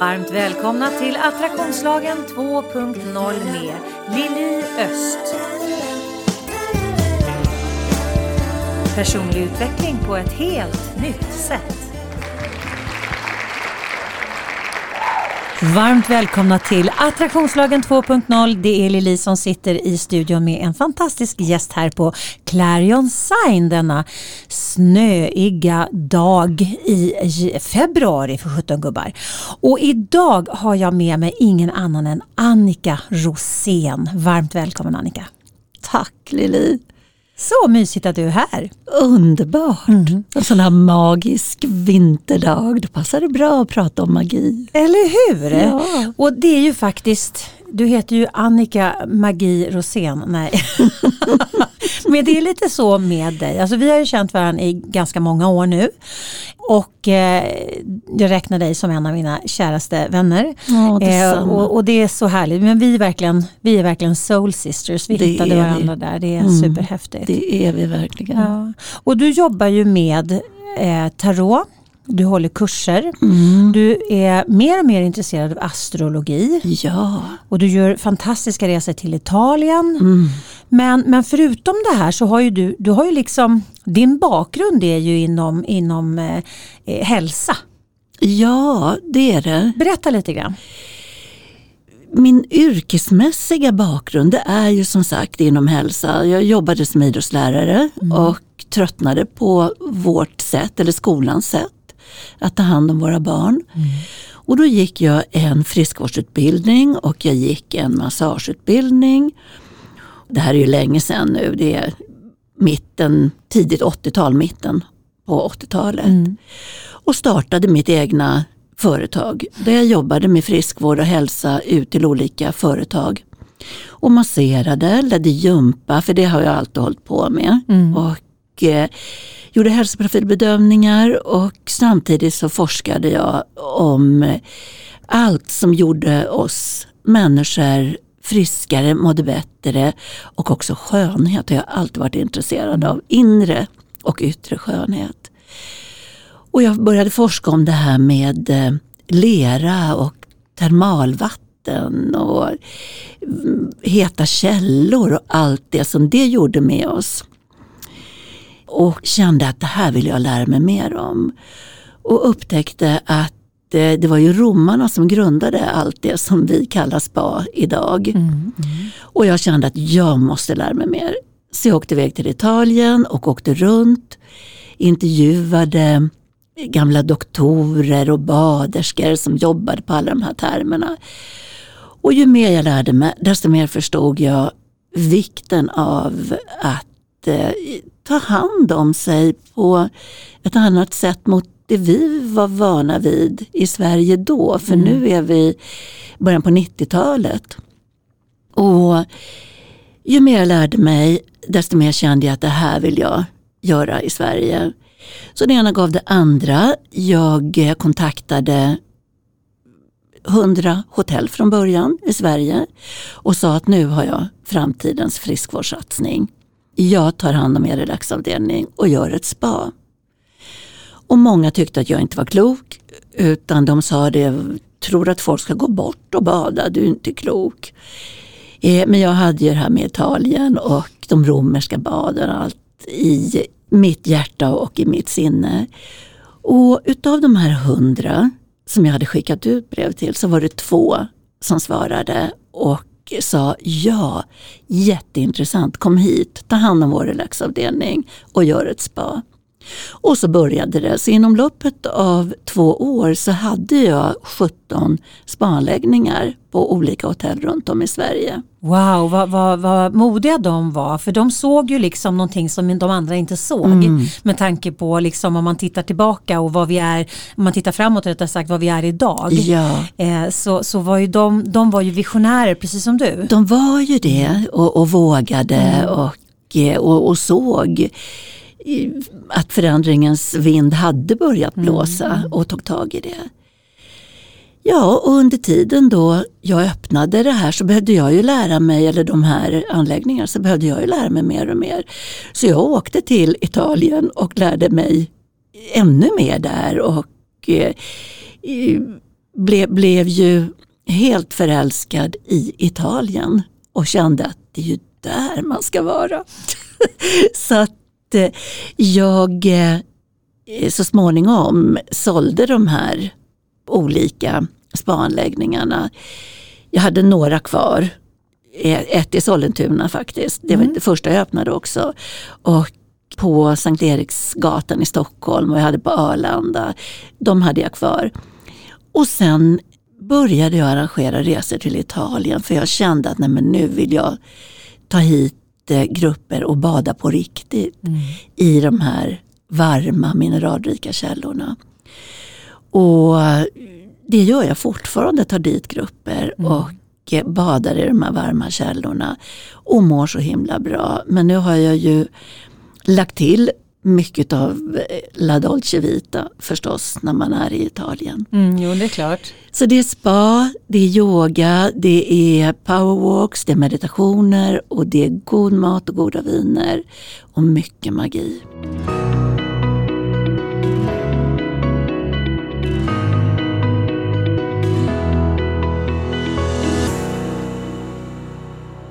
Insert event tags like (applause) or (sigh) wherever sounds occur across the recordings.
Varmt välkomna till Attraktionslagen 2.0 med Lili Öst. Personlig utveckling på ett helt nytt sätt. Varmt välkomna till Attraktionslagen 2.0. Det är Lili som sitter i studion med en fantastisk gäst här på Clarion Sign denna snöiga dag i februari för 17 gubbar. Och idag har jag med mig ingen annan än Annika Rosén. Varmt välkommen Annika. Tack Lili. Så mysigt att du är här. Underbart. Mm. En sån här magisk vinterdag. Då passar det bra att prata om magi. Eller hur? Ja. Och det är ju faktiskt, du heter ju Annika Magi Rosén. Nej. (laughs) Men det är lite så med dig. Alltså, vi har ju känt varandra i ganska många år nu. Och eh, jag räknar dig som en av mina käraste vänner. Ja, eh, och, och, det är så härligt. Men vi är verkligen, vi är verkligen soul sisters. Vi det hittade varandra vi. där. Det är mm, superhäftigt. Det är vi verkligen. Ja. Och du jobbar ju med eh, tarot du håller kurser. Mm. Du är mer och mer intresserad av astrologi. Ja. Och du gör fantastiska resor till Italien. Mm. Men, men förutom det här så har ju du, du har ju liksom, din bakgrund är ju inom, inom eh, eh hälsa. Ja, det är det. Berätta lite grann. Min yrkesmässiga bakgrund är ju som sagt inom hälsa. Jag jobbade som idrottslärare mm. och tröttnade på vårt sätt, eller skolans sätt att ta hand om våra barn. Mm. Och då gick jag en friskvårdsutbildning och jag gick en massageutbildning. Det här är ju länge sedan nu, det är mitten, tidigt 80-tal, mitten på 80-talet. Mm. Och startade mitt egna företag där jag jobbade med friskvård och hälsa ut till olika företag. Och masserade, ledde gympa, för det har jag alltid hållit på med. Mm. Och eh, gjorde hälsoprofilbedömningar och samtidigt så forskade jag om allt som gjorde oss människor friskare, mådde bättre och också skönhet har jag alltid varit intresserad av. Inre och yttre skönhet. Och jag började forska om det här med eh, lera och termalvatten och mm, heta källor och allt det som det gjorde med oss och kände att det här vill jag lära mig mer om. Och upptäckte att eh, det var ju romarna som grundade allt det som vi kallar spa idag. Mm, mm. Och jag kände att jag måste lära mig mer. Så jag åkte iväg till Italien och åkte runt, intervjuade gamla doktorer och baderskor som jobbade på alla de här termerna. Och ju mer jag lärde mig, desto mer förstod jag vikten av att eh, ta hand om sig på ett annat sätt mot det vi var vana vid i Sverige då. För mm. nu är vi början på 90-talet. Och ju mer jag lärde mig, desto mer kände jag att det här vill jag göra i Sverige. Så det ena gav det andra. Jag kontaktade hundra hotell från början i Sverige och sa att nu har jag framtidens friskvårdssatsning jag tar hand om er relaxavdelning och gör ett spa. Och många tyckte att jag inte var klok utan de sa det, tror att folk ska gå bort och bada, du är inte klok. Eh, men jag hade ju det här med Italien och de romerska baden och allt i mitt hjärta och i mitt sinne. Och utav de här hundra som jag hade skickat ut brev till så var det två som svarade och sa ja, jätteintressant, kom hit, ta hand om vår relaxavdelning och gör ett spa. Och så började det. Så inom loppet av två år så hade jag 17 spaanläggningar på olika hotell runt om i Sverige. Wow, vad, vad, vad modiga de var. För de såg ju liksom någonting som de andra inte såg. Mm. Med tanke på liksom om man tittar tillbaka och vad vi är, om man tittar framåt rättare sagt vad vi är idag. Ja. Eh, så, så var ju de, de var ju visionärer precis som du. De var ju det och, och vågade mm. och, och, och såg att förändringens vind hade börjat mm. blåsa och tog tag i det. Ja, och under tiden då jag öppnade det här så behövde jag ju lära mig, eller de här anläggningarna, så behövde jag ju lära mig mer och mer. Så jag åkte till Italien och lärde mig ännu mer där och eh, ble, blev ju helt förälskad i Italien och kände att det är ju där man ska vara. (laughs) så att eh, jag eh, så småningom sålde de här olika spaanläggningarna. Jag hade några kvar. Ett i Sollentuna faktiskt. Det var mm. det första jag öppnade också. Och på Sankt Eriksgatan i Stockholm och jag hade på Arlanda. De hade jag kvar. Och sen började jag arrangera resor till Italien för jag kände att nej, men nu vill jag ta hit eh, grupper och bada på riktigt mm. i de här varma mineralrika källorna. Och det gör jag fortfarande, tar dit grupper mm. och badar i de här varma källorna och mår så himla bra. Men nu har jag ju lagt till mycket av eh, La Dolce Vita förstås när man är i Italien. Mm, jo, det är klart. Så det är spa, det är yoga, det är powerwalks, det är meditationer och det är god mat och goda viner och mycket magi.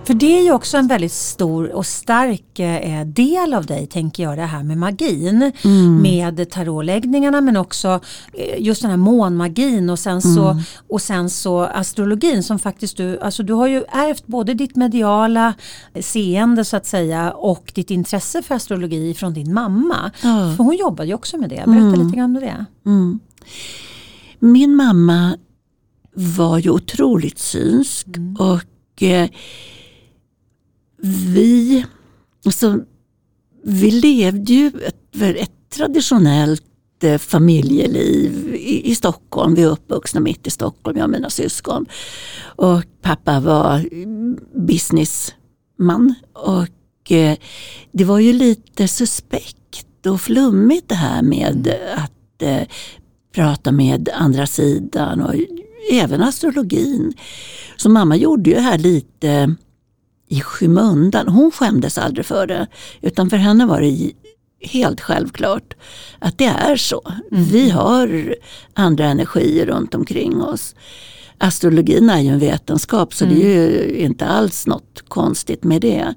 För det är ju också en väldigt stor och stark eh, del av dig, tänker jag, det här med magin. Mm. Med tarotläggningarna men också eh, just den här månmagin och sen, så, mm. och sen så astrologin som faktiskt du, alltså du har ju ärvt både ditt mediala seende så att säga och ditt intresse för astrologi från din mamma. Mm. För hon jobbade ju också med det. Berätta mm. lite grann om det. Mm. Min mamma var ju otroligt synsk mm. och eh, vi, alltså, vi levde ju ett, ett traditionellt eh, familjeliv i, i, Stockholm. Vi är uppvuxna mitt i Stockholm, jag och mina syskon. Och pappa var mm, businessman och eh, det var ju lite suspekt och flummigt det här med att eh, prata med andra sidan och även astrologin. Så mamma gjorde ju här lite i skymundan. Hon skämdes aldrig för det. Utan för henne var det helt självklart att det är så. Mm. Vi har andra energier runt omkring oss. Astrologin är ju en vetenskap så mm. det är ju mm. inte alls något konstigt med det.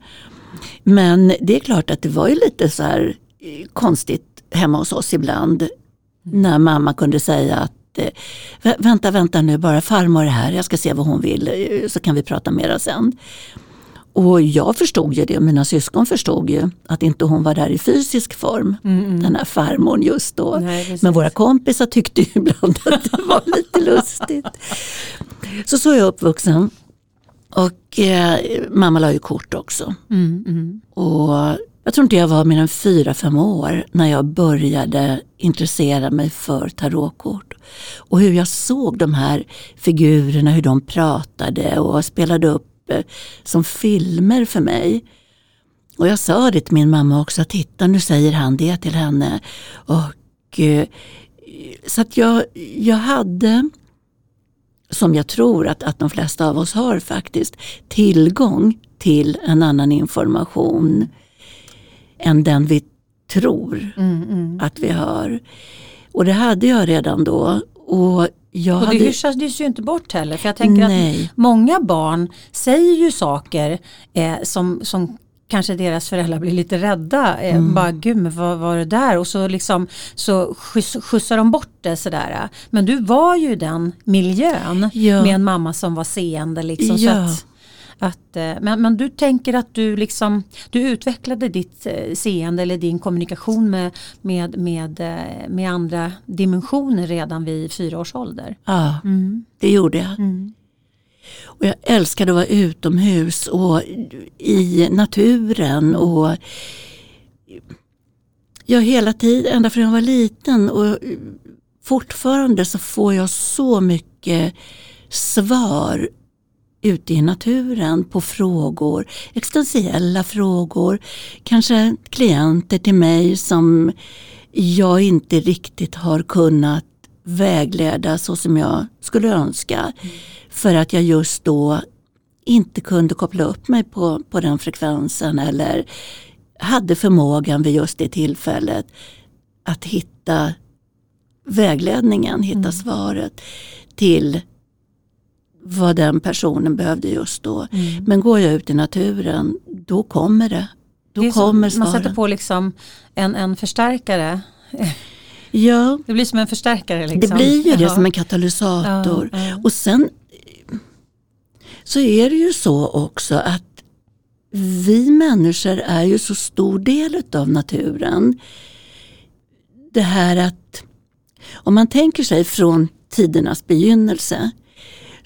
Men det är klart att det var ju lite så här eh, konstigt hemma hos oss ibland. Mm. När mamma kunde säga att eh, vänta, vänta nu bara farmor är här, jag ska se vad hon vill eh, så kan vi prata mera sen. Och jag förstod ju det, och mina syskon förstod ju att inte hon var där i fysisk form, mm, mm. den här farmor just då. Nej, Men våra kompisar tyckte ju (laughs) ibland att det var lite lustigt. Så så är jag uppvuxen. Och eh, mamma la ju kort också. Mm. och jag tror inte jag var mer än fyra, fem år när jag började intressera mig för tarotkort. Och hur jag såg de här figurerna, hur de pratade och spelade upp som filmer för mig. Och jag sa det till min mamma också, titta nu säger han det till henne. Och, eh, så att jag, jag hade, som jag tror att, att de flesta av oss har faktiskt, tillgång till en annan information än den vi tror mm, mm. att vi har. Och det hade jag redan då. Och jag och det hade... hyschades ju inte bort heller. För jag tänker Nej. att många barn säger ju saker eh, som, som kanske deras föräldrar blir lite rädda. Eh, mm. Bara gud men vad var det där? Och så, liksom, så skjuts, skjutsar de bort det sådär. Men du var ju den miljön ja. med en mamma som var seende. Liksom, ja. så att, att, eh, men, men du tänker att du, liksom, du utvecklade ditt eh, seende eller din kommunikation med, med, med, eh, med andra dimensioner redan vid fyra års ålder. Ja, mm. det gjorde jag. Mm. Och jag älskade att vara utomhus och i naturen. och jag hela tiden, ända från jag var liten och fortfarande så får jag så mycket svar ute i naturen på frågor, existentiella frågor, kanske klienter till mig som jag inte riktigt har kunnat vägleda så som jag skulle önska. Mm. För att jag just då inte kunde koppla upp mig på, på den frekvensen eller hade förmågan vid just det tillfället att hitta vägledningen, hitta svaret till vad den personen behövde just då. Mm. Men går jag ut i naturen, då kommer det. Då Det är som- kommer man sätter på liksom en, en förstärkare. Ja, Det blir som en förstärkare. Liksom. det blir ju det Ja. som en katalysator. Ja, ja. Och sen så är det ju så också att vi människor är ju så stor del av naturen. Det här att om man tänker sig från tidernas begynnelse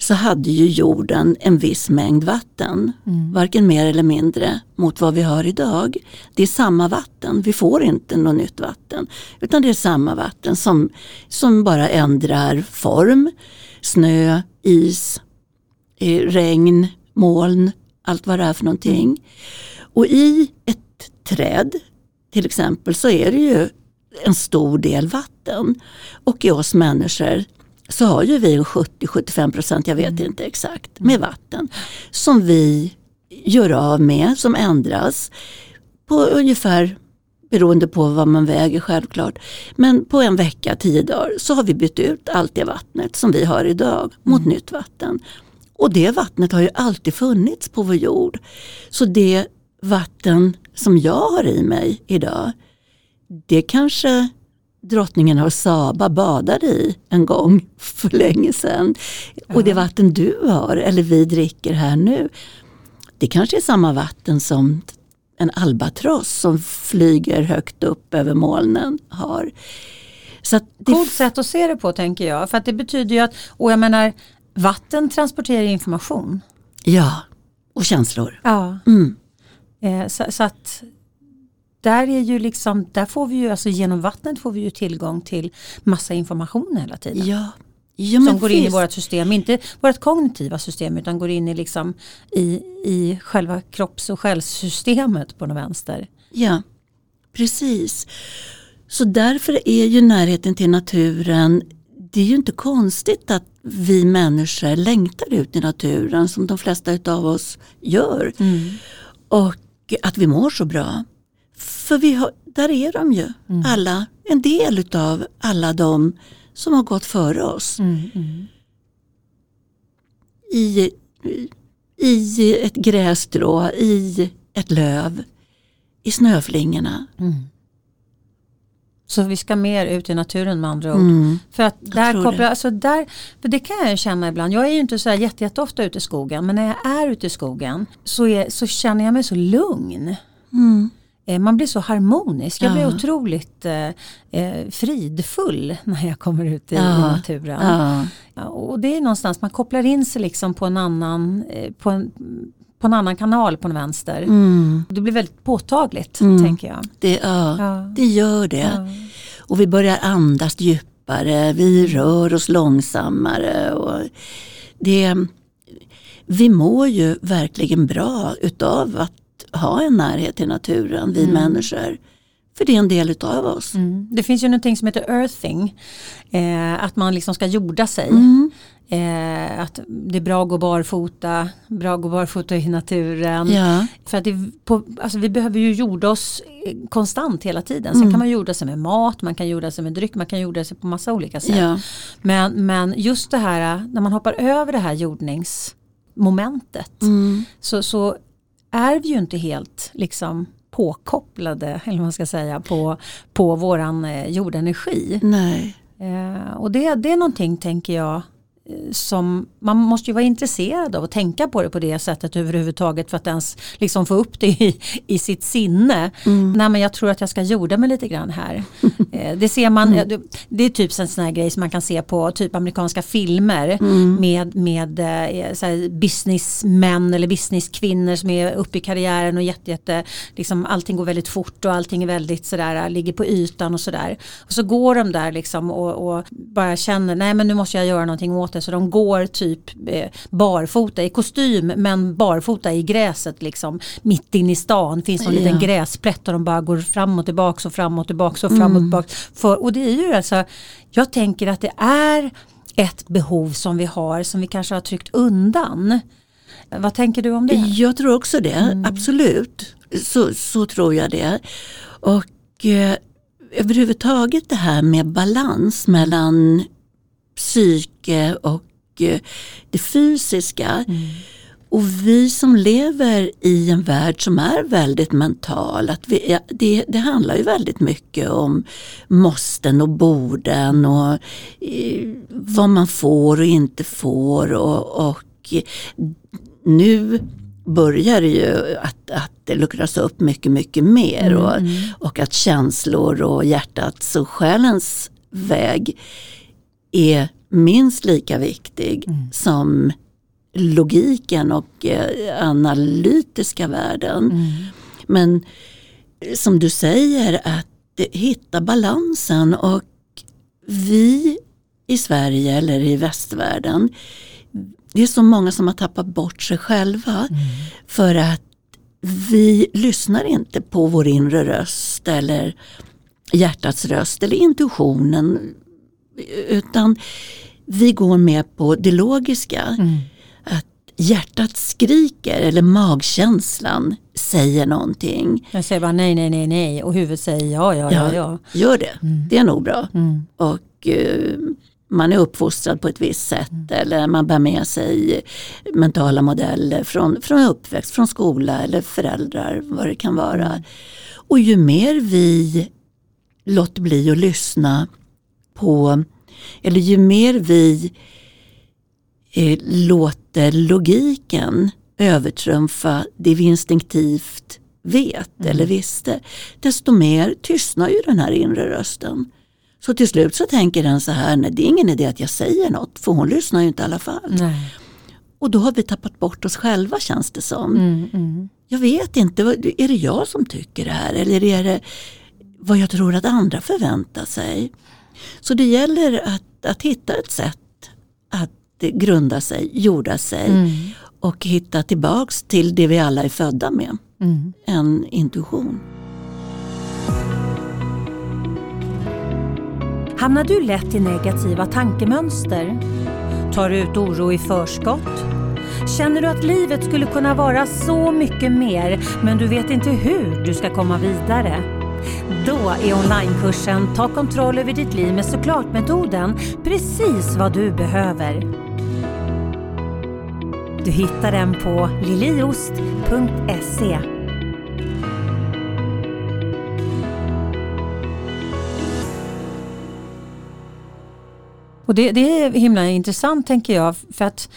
så hade ju jorden en viss mängd vatten. Mm. Varken mer eller mindre mot vad vi har idag. Det är samma vatten, vi får inte något nytt vatten. Utan det är samma vatten som, som bara ändrar form. Snö, is, eh, regn, moln, allt vad det är för någonting. Och i ett träd till exempel så är det ju en stor del vatten. Och i oss människor så har ju vi en 70-75 procent, jag vet inte exakt, med vatten. Som vi gör av med, som ändras på ungefär beroende på vad man väger självklart. Men på en vecka, tio dagar så har vi bytt ut allt det vattnet som vi har idag mot nytt vatten. Och det vattnet har ju alltid funnits på vår jord. Så det vatten som jag har i mig idag, det kanske drottningen av Saba badade i en gång för länge sedan. Och det vatten du har, eller vi dricker här nu, det kanske är samma vatten som en albatross som flyger högt upp över molnen har. Så att det Coolt sätt att se det på tänker jag. För att det betyder ju att, och jag menar, vatten transporterar information. Ja, och känslor. Ja. Mm. Eh, så, så att där är ju liksom, där får vi ju, alltså genom vattnet får vi ju tillgång till massa information hela tiden. Ja. Ja, som går in i vårt system, inte vårt kognitiva system utan går in i, liksom, i, i själva kropps och själssystemet på något vänster. Ja, precis. Så därför är ju närheten till naturen, det är ju inte konstigt att vi människor längtar ut i naturen som de flesta utav oss gör. Och att vi mår så bra. För vi har, där är de ju, alla, en del utav alla de som har gått före oss. I, I ett grässtrå, i ett löv, i snöflingorna. Så vi ska mer ut i naturen med andra ord. Mm. För att där kopplar, det. alltså där, för det kan jag känna ibland. Jag är ju inte så här jätte, jätteofta ute i skogen men när jag är ute i skogen så, är, så känner jag mig så lugn. Mm. Eh, Man blir så harmonisk. Jag blir Ja. otroligt eh, eh, fridfull (laughs) när jag kommer ut i, Ja. naturen. Ja. Och det är någonstans, man kopplar in sig liksom på en annan, eh, på en, på en annan kanal på den vänster. Mm. Det blir väldigt påtagligt tänker jag. Det, ja, det gör det. Och vi börjar andas djupare, vi rör oss långsammare. Och det, vi mår ju verkligen bra utav att ha en närhet till naturen, vi människor. För det är en del utav oss. Mm. Det finns ju någonting som heter earthing. Eh, att man liksom ska jorda sig. Mm. Eh, att det är bra att gå barfota, bra att gå barfota i naturen. Ja. För att på, alltså vi behöver ju jorda oss eh, konstant hela tiden. Sen kan man jorda sig med mat, man kan jorda sig med dryck, man kan jorda sig på massa olika sätt. Ja. Men, men just det här eh, när man hoppar över det här jordningsmomentet Mm. så, så är vi ju inte helt liksom påkopplade eller vad man ska säga på, på våran eh, jordenergi. Nej. Eh, och det, det är någonting tänker jag som man måste ju vara intresserad av att tänka på det på det sättet överhuvudtaget för att ens liksom få upp det i, i sitt sinne. Nej men jag tror att jag ska jorda mig lite grann här. (laughs) Eh, det ser man, eh, det, är typ en sån här grej som man kan se på typ amerikanska filmer med, med eh, så businessmän eller businesskvinnor som är uppe i karriären och jätte, jätte, liksom allting går väldigt fort och allting är väldigt sådär, ligger på ytan och sådär. Och så går de där liksom och, och bara känner, nej men nu måste jag göra någonting åt det. Så de går typ eh, barfota i kostym men barfota i gräset liksom. Mitt in i stan finns någon Ja. liten gräsplätt och de bara går fram och tillbaks och fram och tillbaks och fram och tillbaks. För, och det är ju alltså, jag tänker att det är ett behov som vi har som vi kanske har tryckt undan. Vad tänker du om det? Jag tror också det, absolut. Så, så tror jag det. Och eh, överhuvudtaget det här med balans mellan psyke och eh, det fysiska. Mm. Och vi som lever i en värld som är väldigt mental, att vi, det, det handlar ju väldigt mycket om måsten och borden och eh, vad man får och inte får. Och, och nu börjar det ju att, att det luckras upp mycket, mycket mer. Mm, och, mm. och att känslor och hjärtats och själens väg är minst lika viktig Mm. som logiken och eh, analytiska världen. Mm. Men eh, som du säger, att hitta balansen och vi i Sverige eller i västvärlden, det är så många som har tappat bort sig själva för att vi lyssnar inte på vår inre röst eller hjärtats röst eller intuitionen utan vi går med på det logiska. Mm. Att hjärtat skriker eller magkänslan säger någonting. Jag säger bara nej, nej, nej, nej och huvudet säger ja, ja, ja. ja. Gör det, det är nog bra. Mm. Och eh, man är uppfostrad på ett visst sätt eller man bär med sig mentala modeller från, från uppväxt, från skola eller föräldrar, vad det kan vara. Och ju mer vi låter bli att lyssna på, eller ju mer vi eh, låter logiken övertrumfa det vi instinktivt vet eller visste, desto mer tystnar ju den här inre rösten. Så till slut så tänker den så här, nej det är ingen idé att jag säger något för hon lyssnar ju inte i alla fall. Nej. Och då har vi tappat bort oss själva känns det som. Mm, mm. Jag vet inte, är det jag som tycker det här eller är det vad jag tror att andra förväntar sig? Så det gäller att, att hitta ett sätt att grunda sig, jorda sig Mm. och hitta tillbaks till det vi alla är födda med, Mm. en intuition. Hamnar du lätt i negativa tankemönster? Tar du ut oro i förskott? Känner du att livet skulle kunna vara så mycket mer men du vet inte hur du ska komma vidare? Då är onlinekursen Ta kontroll över ditt liv med såklart-metoden precis vad du behöver. Du hittar den på liliost.se. Och det, det är himla intressant tänker jag för att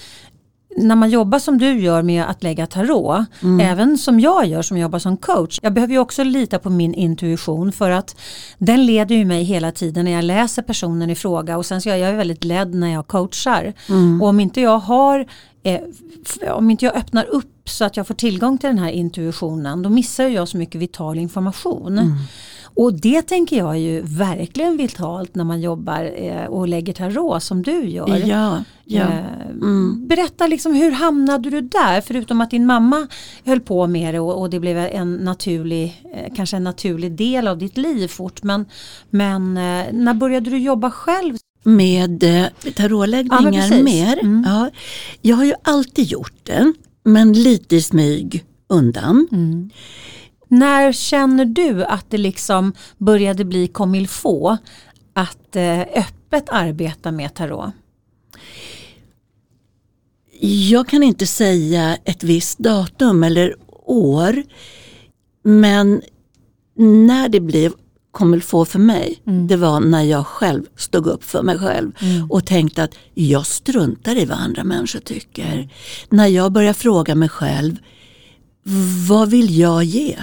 när man jobbar som du gör med att lägga tarot, även som jag gör som jobbar som coach. Jag behöver ju också lita på min intuition för att den leder ju mig hela tiden när jag läser personen i fråga och sen så är jag väldigt ledd när jag coachar. Och om inte jag har eh, om inte jag öppnar upp så att jag får tillgång till den här intuitionen då missar jag så mycket vital information. Och det tänker jag är ju verkligen vitalt när man jobbar eh, och lägger tarot som du gör. Ja, ja. Eh, Mm. Berätta liksom hur hamnade du där förutom att din mamma höll på med det och, det blev en naturlig, eh, kanske en naturlig del av ditt liv fort. Men, men när började du jobba själv? Med Ja, tarotläggningar precis. mer. Mm. Ja, jag har ju alltid gjort det, men lite i smyg undan. När känner du att det liksom började bli comme faut att eh, öppet arbeta med tarot? Jag kan inte säga ett visst datum eller år, men när det blev kommer få för mig, det var när jag själv stod upp för mig själv och tänkte att jag struntar i vad andra människor tycker. När jag började fråga mig själv, vad vill jag ge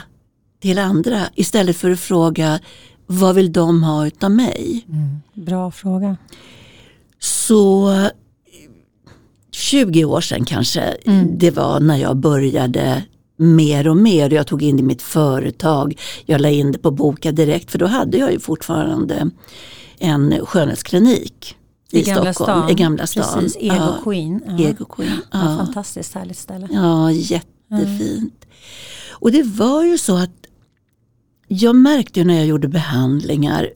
till andra? Istället för att fråga, vad vill de ha utav mig? Bra fråga. Så 20 år sedan kanske det var när jag började mer och mer. Jag tog in det i mitt företag. Jag la in det på Boka Direkt för då hade jag ju fortfarande en skönhetsklinik i, I Stockholm. stan. I Gamla stan. Precis, Ego ja, Queen. Ja. Ego Queen. Ja, fantastiskt härligt ställe. Ja, jättefint. Och det var ju så att jag märkte ju när jag gjorde behandlingar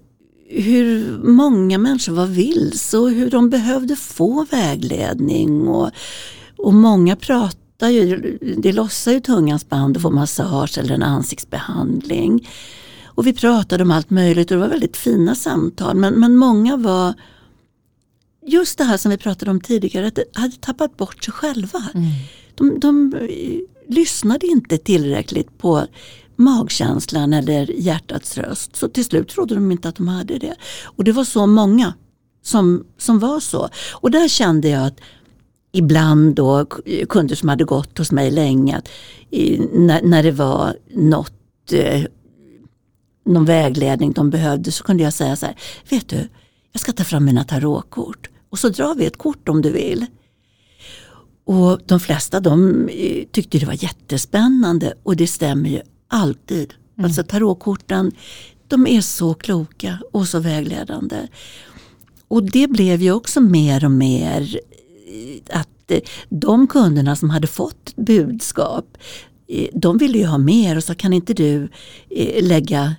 hur många människor var vilse och hur de behövde få vägledning. Och, och många pratar ju, det lossar ju tungans band och får massage eller en ansiktsbehandling. Och vi pratade om allt möjligt och det var väldigt fina samtal. Men, men många var just det här som vi pratade om tidigare, att de hade tappat bort sig själva. Mm. De, de eh, lyssnade inte tillräckligt på magkänslan eller hjärtats röst. Så till slut trodde de inte att de hade det. Och det var så många som, som var så. Och där kände jag att ibland då kunder som hade gått hos mig länge, att, i, när, när det var något eh, någon vägledning de behövde så kunde jag säga så här, vet du, jag ska ta fram mina tarotkort och så drar vi ett kort om du vill. Och de flesta de eh, tyckte det var jättespännande och det stämmer ju alltid. Mm. Alltså tarotkorten, de är så kloka och så vägledande. Och det blev ju också mer och mer eh, att eh, de kunderna som hade fått budskap, de ville ju ha mer och så kan inte du lägga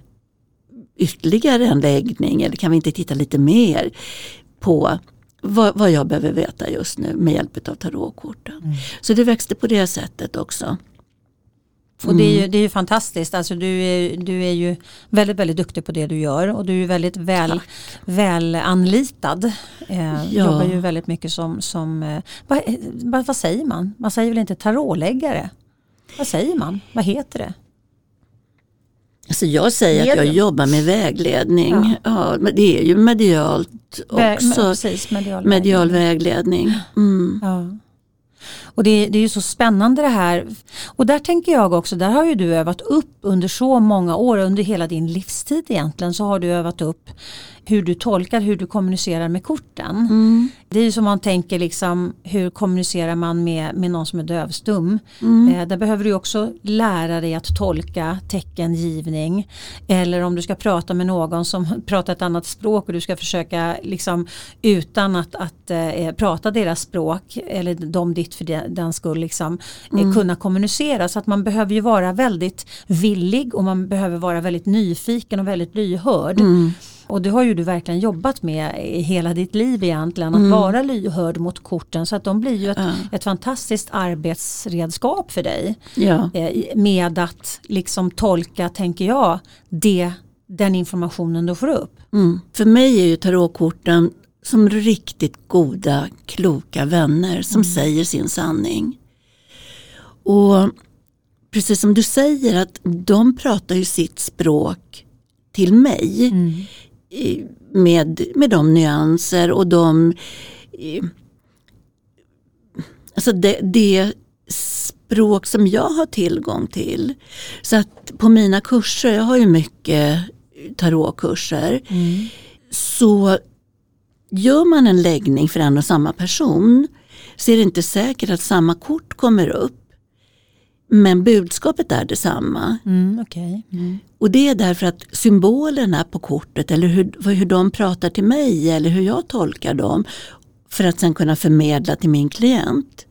ytterligare en läggning eller kan vi inte titta lite mer på vad, vad jag behöver veta just nu med hjälp av tarotkorten. Mm. Så det växte på det sättet också. Och det är ju, mm. det är ju fantastiskt. Alltså du, är, du är ju väldigt, väldigt duktig på det du gör och du är väldigt väl, väl anlitad. Eh, ja. Jobbar ju väldigt mycket som, som eh, vad, vad, vad, säger man? Man säger väl inte tarotläggare? Vad säger man? Vad heter det? Alltså jag säger att jag jobbar med vägledning. Ja. ja. men det är ju medialt också. precis, medial, medial vägledning. Mm. Ja. Och det, det, är ju så spännande det här. Och där tänker jag också, där har ju du övat upp under så många år, under hela din livstid egentligen, så har du övat upp hur du tolkar, hur du kommunicerar med korten. Mm. Det är ju som man tänker liksom hur kommunicerar man med, med någon som är dövstum. Mm. Eh, där behöver du också lära dig att tolka teckengivning. Eller om du ska prata med någon som (laughs) pratar ett annat språk och du ska försöka liksom utan att, att eh, prata deras språk eller de ditt för den, den skull liksom, eh, mm. kunna kommunicera. Så att man behöver ju vara väldigt villig och man behöver vara väldigt nyfiken och väldigt lyhörd. Mm. Och det har ju du verkligen jobbat med i hela ditt liv egentligen. Att mm. vara lyhörd mot korten så att de blir ju ett, ja. ett fantastiskt arbetsredskap för dig. Ja. Eh, med att liksom tolka, tänker jag, det, den informationen du får upp. Mm. För mig är ju tarotkorten som riktigt goda, kloka vänner som mm. säger sin sanning. Och precis som du säger att de pratar ju sitt språk till mig. Mm med, med de nyanser och de alltså det, det språk som jag har tillgång till. Så att på mina kurser, jag har ju mycket tarotkurser, mm. så gör man en läggning för en och samma person så är det inte säkert att samma kort kommer upp. Men budskapet är detsamma. Mm, okay. mm. Och det är därför att symbolerna på kortet eller hur, hur de pratar till mig eller hur jag tolkar dem för att sen kunna förmedla till min klient.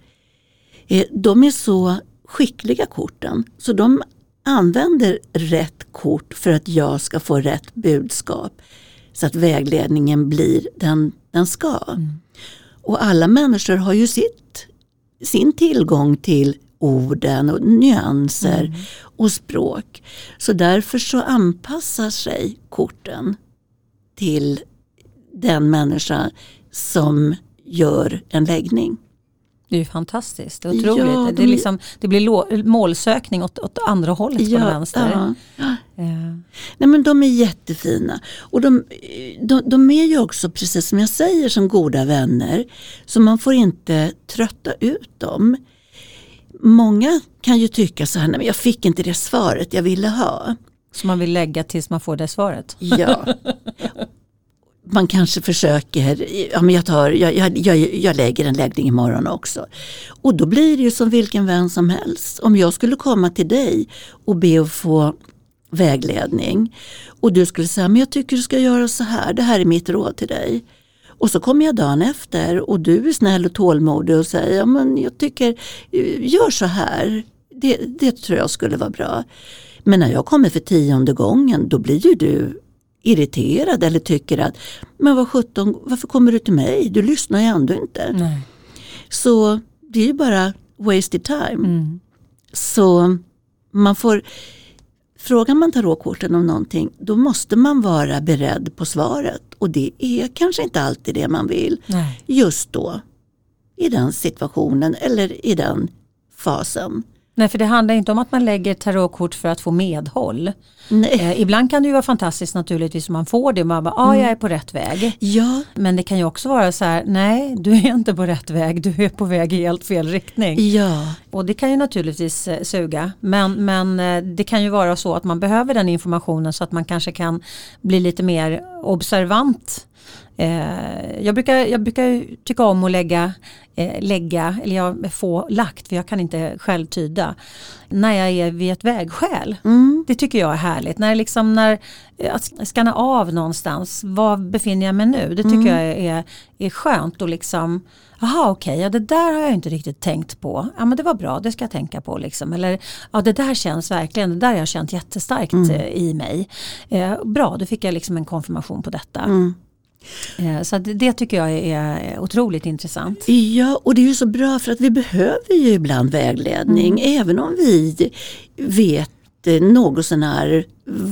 Eh, de är så skickliga korten så de använder rätt kort för att jag ska få rätt budskap. Så att vägledningen blir den den ska. Mm. Och alla människor har ju sitt, sin tillgång till orden och nyanser mm. och språk. Så därför så anpassar sig korten till den människa som gör en läggning. Det är ju fantastiskt, det är otroligt. Ja, de... det, är liksom, det blir målsökning åt, åt andra hållet ja, på den vänster. Ja. Ja. Nej, men de är jättefina. Och de, de, de, är ju också, precis som jag säger, som goda vänner. Så man får inte trötta ut dem. Många kan ju tycka så här, nej men jag fick inte det svaret jag ville ha. Så man vill lägga tills man får det svaret? Ja. Man kanske försöker, ja men jag, tar, jag, jag, jag, jag lägger en läggning imorgon också. Och då blir det ju som vilken vän som helst. Om jag skulle komma till dig och be att få vägledning och du skulle säga, men jag tycker du ska göra så här, det här är mitt råd till dig. Och så kommer jag dagen efter och du är snäll och tålmodig och säger, ja, men jag tycker, eh, gör så här. Det, det tror jag skulle vara bra. Men när jag kommer för tionde gången då blir ju du irriterad eller tycker att, men vad sjutton, varför kommer du till mig? Du lyssnar ju ändå inte. Nej. Så det är ju bara wasted time. Mm. Så man får frågar man tarotkorten om någonting då måste man vara beredd på svaret och det är kanske inte alltid det man vill Nej. just då. I den situationen eller i den fasen. Nej, för det handlar inte om att man lägger tarotkort för att få medhåll. Eh, ibland kan det ju vara fantastiskt naturligtvis om man får det och man bara, ja ah, jag är på rätt väg. Ja, Men det kan ju också vara så här, nej du är inte på rätt väg, du är på väg i helt fel riktning. ja, Och det kan ju naturligtvis eh, suga. Men, men eh, det kan ju vara så att man behöver den informationen så att man kanske kan bli lite mer observant. Eh, jag, brukar, jag brukar tycka om att lägga, eh, lägga, eller jag får lagt för jag kan inte själv tyda, när jag är vid ett vägskäl. mm, Det tycker jag är härligt. När liksom när, eh, att skanna av någonstans, var befinner jag mig nu? Det tycker Mm. jag är, är, skönt och liksom, jaha okej, ja, det där har jag inte riktigt tänkt på. Ja men det var bra, det ska jag tänka på liksom. Eller ja det där känns verkligen, det där har jag känt jättestarkt Mm. eh, i mig. Eh, bra, då fick jag liksom en konfirmation på detta. mm. Eh, så det, tycker jag är otroligt intressant. Ja, och det är ju så bra för att vi behöver ju ibland vägledning även om vi vet eh, något sånär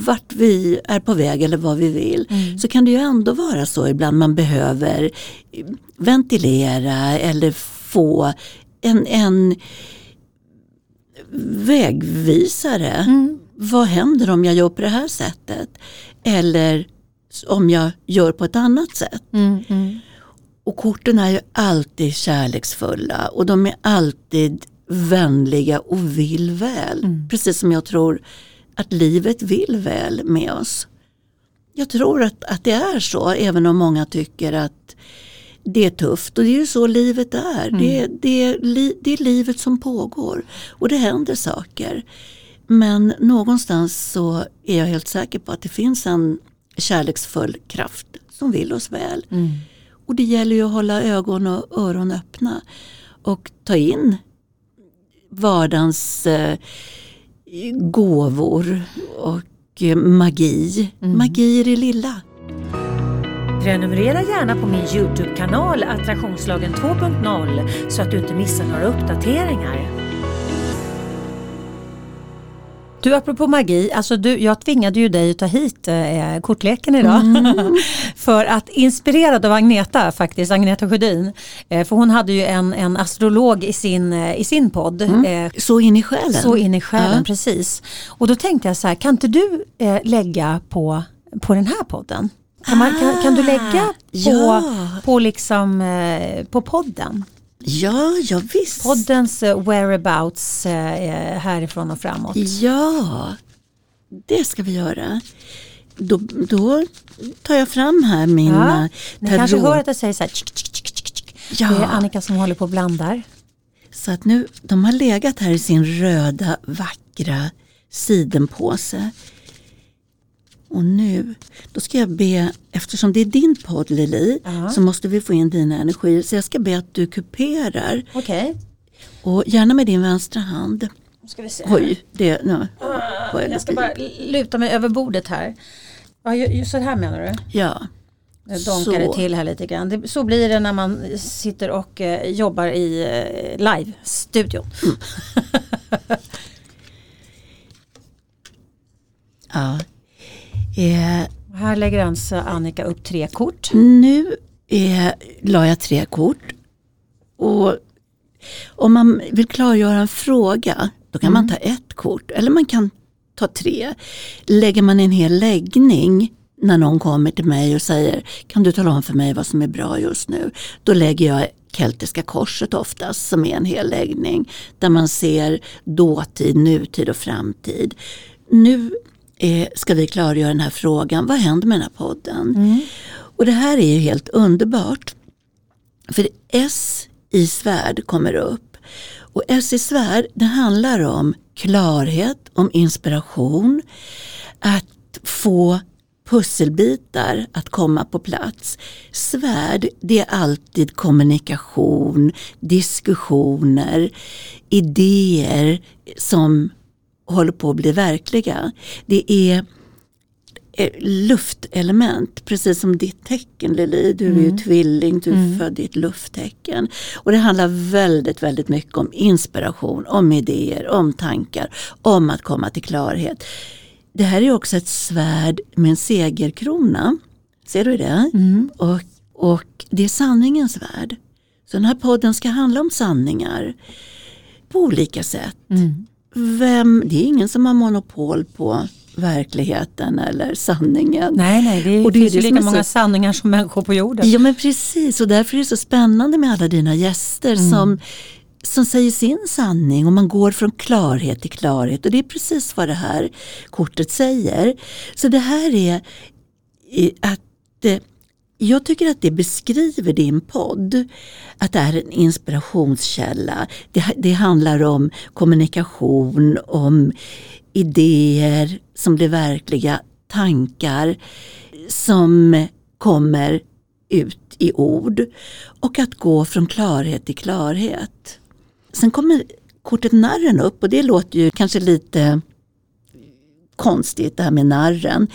vart vi är på väg eller vad vi vill. Så kan det ju ändå vara så ibland man behöver eh, ventilera eller få en, en vägvisare. Vad händer om jag gör på det här sättet? Eller om jag gör på ett annat sätt. Mm, mm. Och korten är ju alltid kärleksfulla och de är alltid vänliga och vill väl. Mm. Precis som jag tror att livet vill väl med oss. Jag tror att, att det är så även om många tycker att det är tufft och det är ju så livet är. Det, det, li, det är livet som pågår och det händer saker. Men någonstans så är jag helt säker på att det finns en kärleksfull kraft som vill oss väl. Mm. Och det gäller ju att hålla ögon och öron öppna och ta in vardagens eh, gåvor och eh, magi. Magi i det lilla. Prenumerera gärna på min Youtube-kanal Attraktionslagen 2.0 så att du inte missar några uppdateringar. Du, apropå magi, alltså du, jag tvingade ju dig att ta hit eh, kortleken idag. (laughs) för att inspirerad av Agneta faktiskt, Agneta Sjödin. Eh, för hon hade ju en, en astrolog i sin, eh, i sin podd. Eh, Så in i själen. så in i själen, Ja. precis. Och då tänkte jag så här, kan inte du eh, lägga på, på den här podden? Kan, man, kan, kan du lägga på, ja. på, liksom, eh, på podden? Ja, ja visst. Poddens eh, whereabouts eh, härifrån och framåt. Ja, det ska vi göra. Då, då tar jag fram här mina Ni kanske hör att jag säger så här. tsk, tsk, tsk. Ja. Det är Annika som håller på och blandar. Så att nu, de har legat här i sin röda vackra sidenpåse. Och nu, då ska jag be, eftersom det är din podd Lili, Ja. så måste vi få in dina energier. Så jag ska be att du kuperar Okej, och gärna med din vänstra hand. ska vi se. Oj, det, nu. får jag Jag ska bara luta mig över bordet här. Ja, ju- ju så här menar du? Ja, donkar det till här lite grann. Det, så blir det när man sitter och eh, jobbar i eh, live-studion. (laughs) ja. Eh, Här lägger alltså Annika upp tre kort. Nu eh, la jag tre kort. Och om man vill klargöra en fråga då kan man ta ett kort eller man kan ta tre. Lägger man en hel läggning när någon kommer till mig och säger kan du tala om för mig vad som är bra just nu. Då lägger jag Keltiska korset oftast som är en hel läggning där man ser dåtid, nutid och framtid. Nu eh, ska vi klargöra den här frågan. Vad händer med den här podden? Och det här är ju helt underbart. För S i svärd kommer upp. Och S i svärd det handlar om klarhet, om inspiration, att få pusselbitar att komma på plats. Svärd det är alltid kommunikation, diskussioner, idéer som håller på att bli verkliga. Det är eh, luftelement, precis som ditt tecken Lili. Du är ju tvilling, du är född i ett lufttecken. Och det handlar väldigt, väldigt mycket om inspiration, om idéer, om tankar, om att komma till klarhet. det här är också ett svärd med en segerkrona. Ser du det? Mm. Och, och det är sanningens värld. Så den här podden ska handla om sanningar på olika sätt. Mm. Vem, det är ingen som har monopol på verkligheten eller sanningen. Nej, nej, det, Och det är finns ju lika många så- sanningar som människor på jorden. Ja men precis och därför är det så spännande med alla dina gäster som, som säger sin sanning och man går från klarhet till klarhet och det är precis vad det här kortet säger. Så det här är att jag tycker att det beskriver din podd. Att det är en inspirationskälla. Det, det handlar om kommunikation, om idéer som blir verkliga, tankar som kommer ut i ord. Och att gå från klarhet till klarhet. Sen kommer kortet narren upp och det låter ju kanske lite konstigt det här med narren.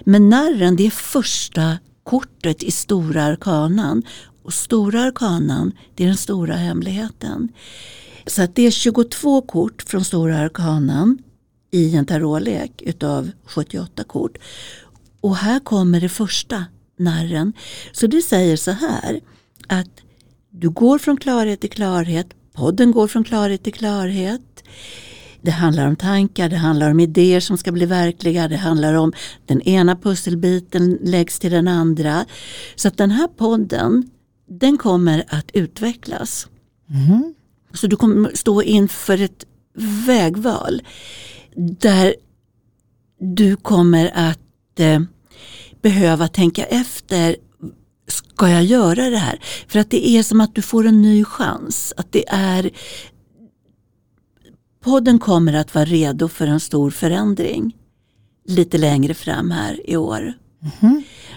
Men narren det är första kortet i stora arkanan. Och stora arkanan det är den stora hemligheten. Så att det är 22 kort från stora arkanan i en tarotlek utav 78 kort. Och här kommer det första narren. Så det säger så här att du går från klarhet till klarhet. Podden går från klarhet till klarhet. Det handlar om tankar, det handlar om idéer som ska bli verkliga, det handlar om den ena pusselbiten läggs till den andra. Så att den här podden, den kommer att utvecklas. Mhm. Så du kommer stå inför ett vägval där du kommer att eh, behöva tänka efter Ska jag göra det här? För att det är som att du får en ny chans. Att det är Podden kommer att vara redo för en stor förändring lite längre fram här i år.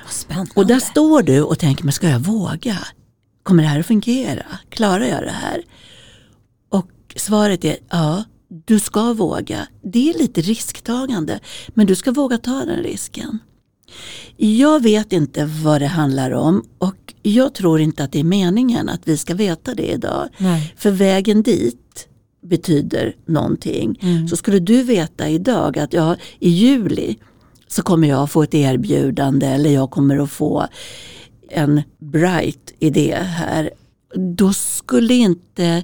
Vad spännande. Och där står du och tänker, men ska jag våga? Kommer det här att fungera? Klarar jag det här? Och svaret är ja, du ska våga. Det är lite risktagande, men du ska våga ta den risken. Jag vet inte vad det handlar om och jag tror inte att det är meningen att vi ska veta det idag. Nej. För vägen dit betyder någonting. Så skulle du veta idag att ja, i juli så kommer jag få ett erbjudande eller jag kommer att få en bright idé här. Då skulle inte